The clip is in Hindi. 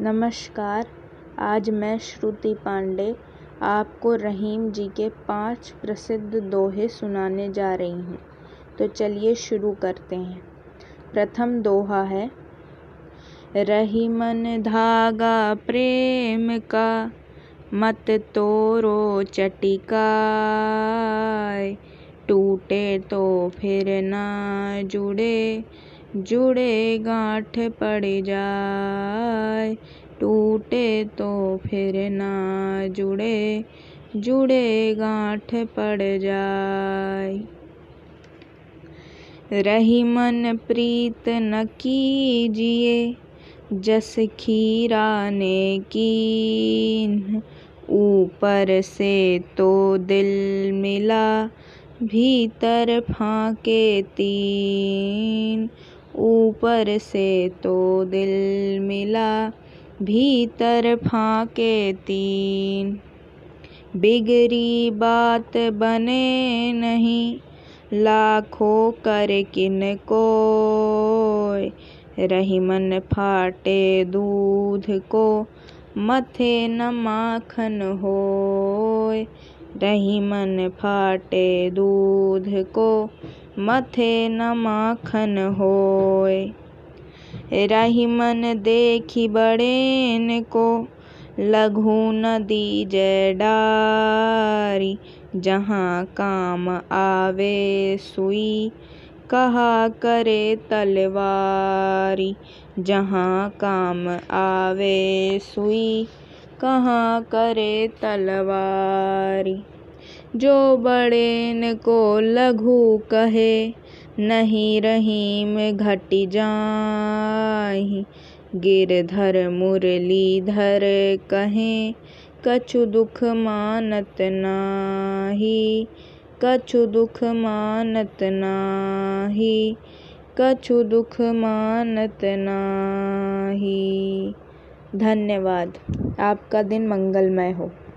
नमस्कार। आज मैं श्रुति पांडे आपको रहीम जी के पाँच प्रसिद्ध दोहे सुनाने जा रही हूँ। तो चलिए शुरू करते हैं। प्रथम दोहा है रही मन धागा प्रेम का, मत तोरो चटिका टूटे तो फिर ना जुड़े जुड़े गांठ पड़ जाए, टूटे तो फिर ना जुड़े जुड़े गांठ पड़ जाए। रही मन प्रीत न कीजिए, जस खीरा ने कीन। ऊपर से तो दिल मिला, भीतर फाके तीन। ऊपर से तो दिल मिला, भीतर फाके तीन। बिगड़ी बात बने नहीं, लाखों कर किन को रही मन फाटे दूध को, मथे न माखन होय रही मन फाटे दूध को, मथे न माखन होय रही मन देखी बड़ेन को लघु नदी दीजय डारी जहाँ काम आवे सुई, कहा करे तलवारी, जहाँ काम आवे सुई। कहाँ करे तलवारी? जो बड़ेन को लघु कहे, नहीं रहीम घट जाहि गिरधर मुरलीधर कहें, कछु दुख मानत नाही। कछु दुख मानत नाही। कछु दुख मानत नाही। धन्यवाद। आपका दिन मंगलमय हो।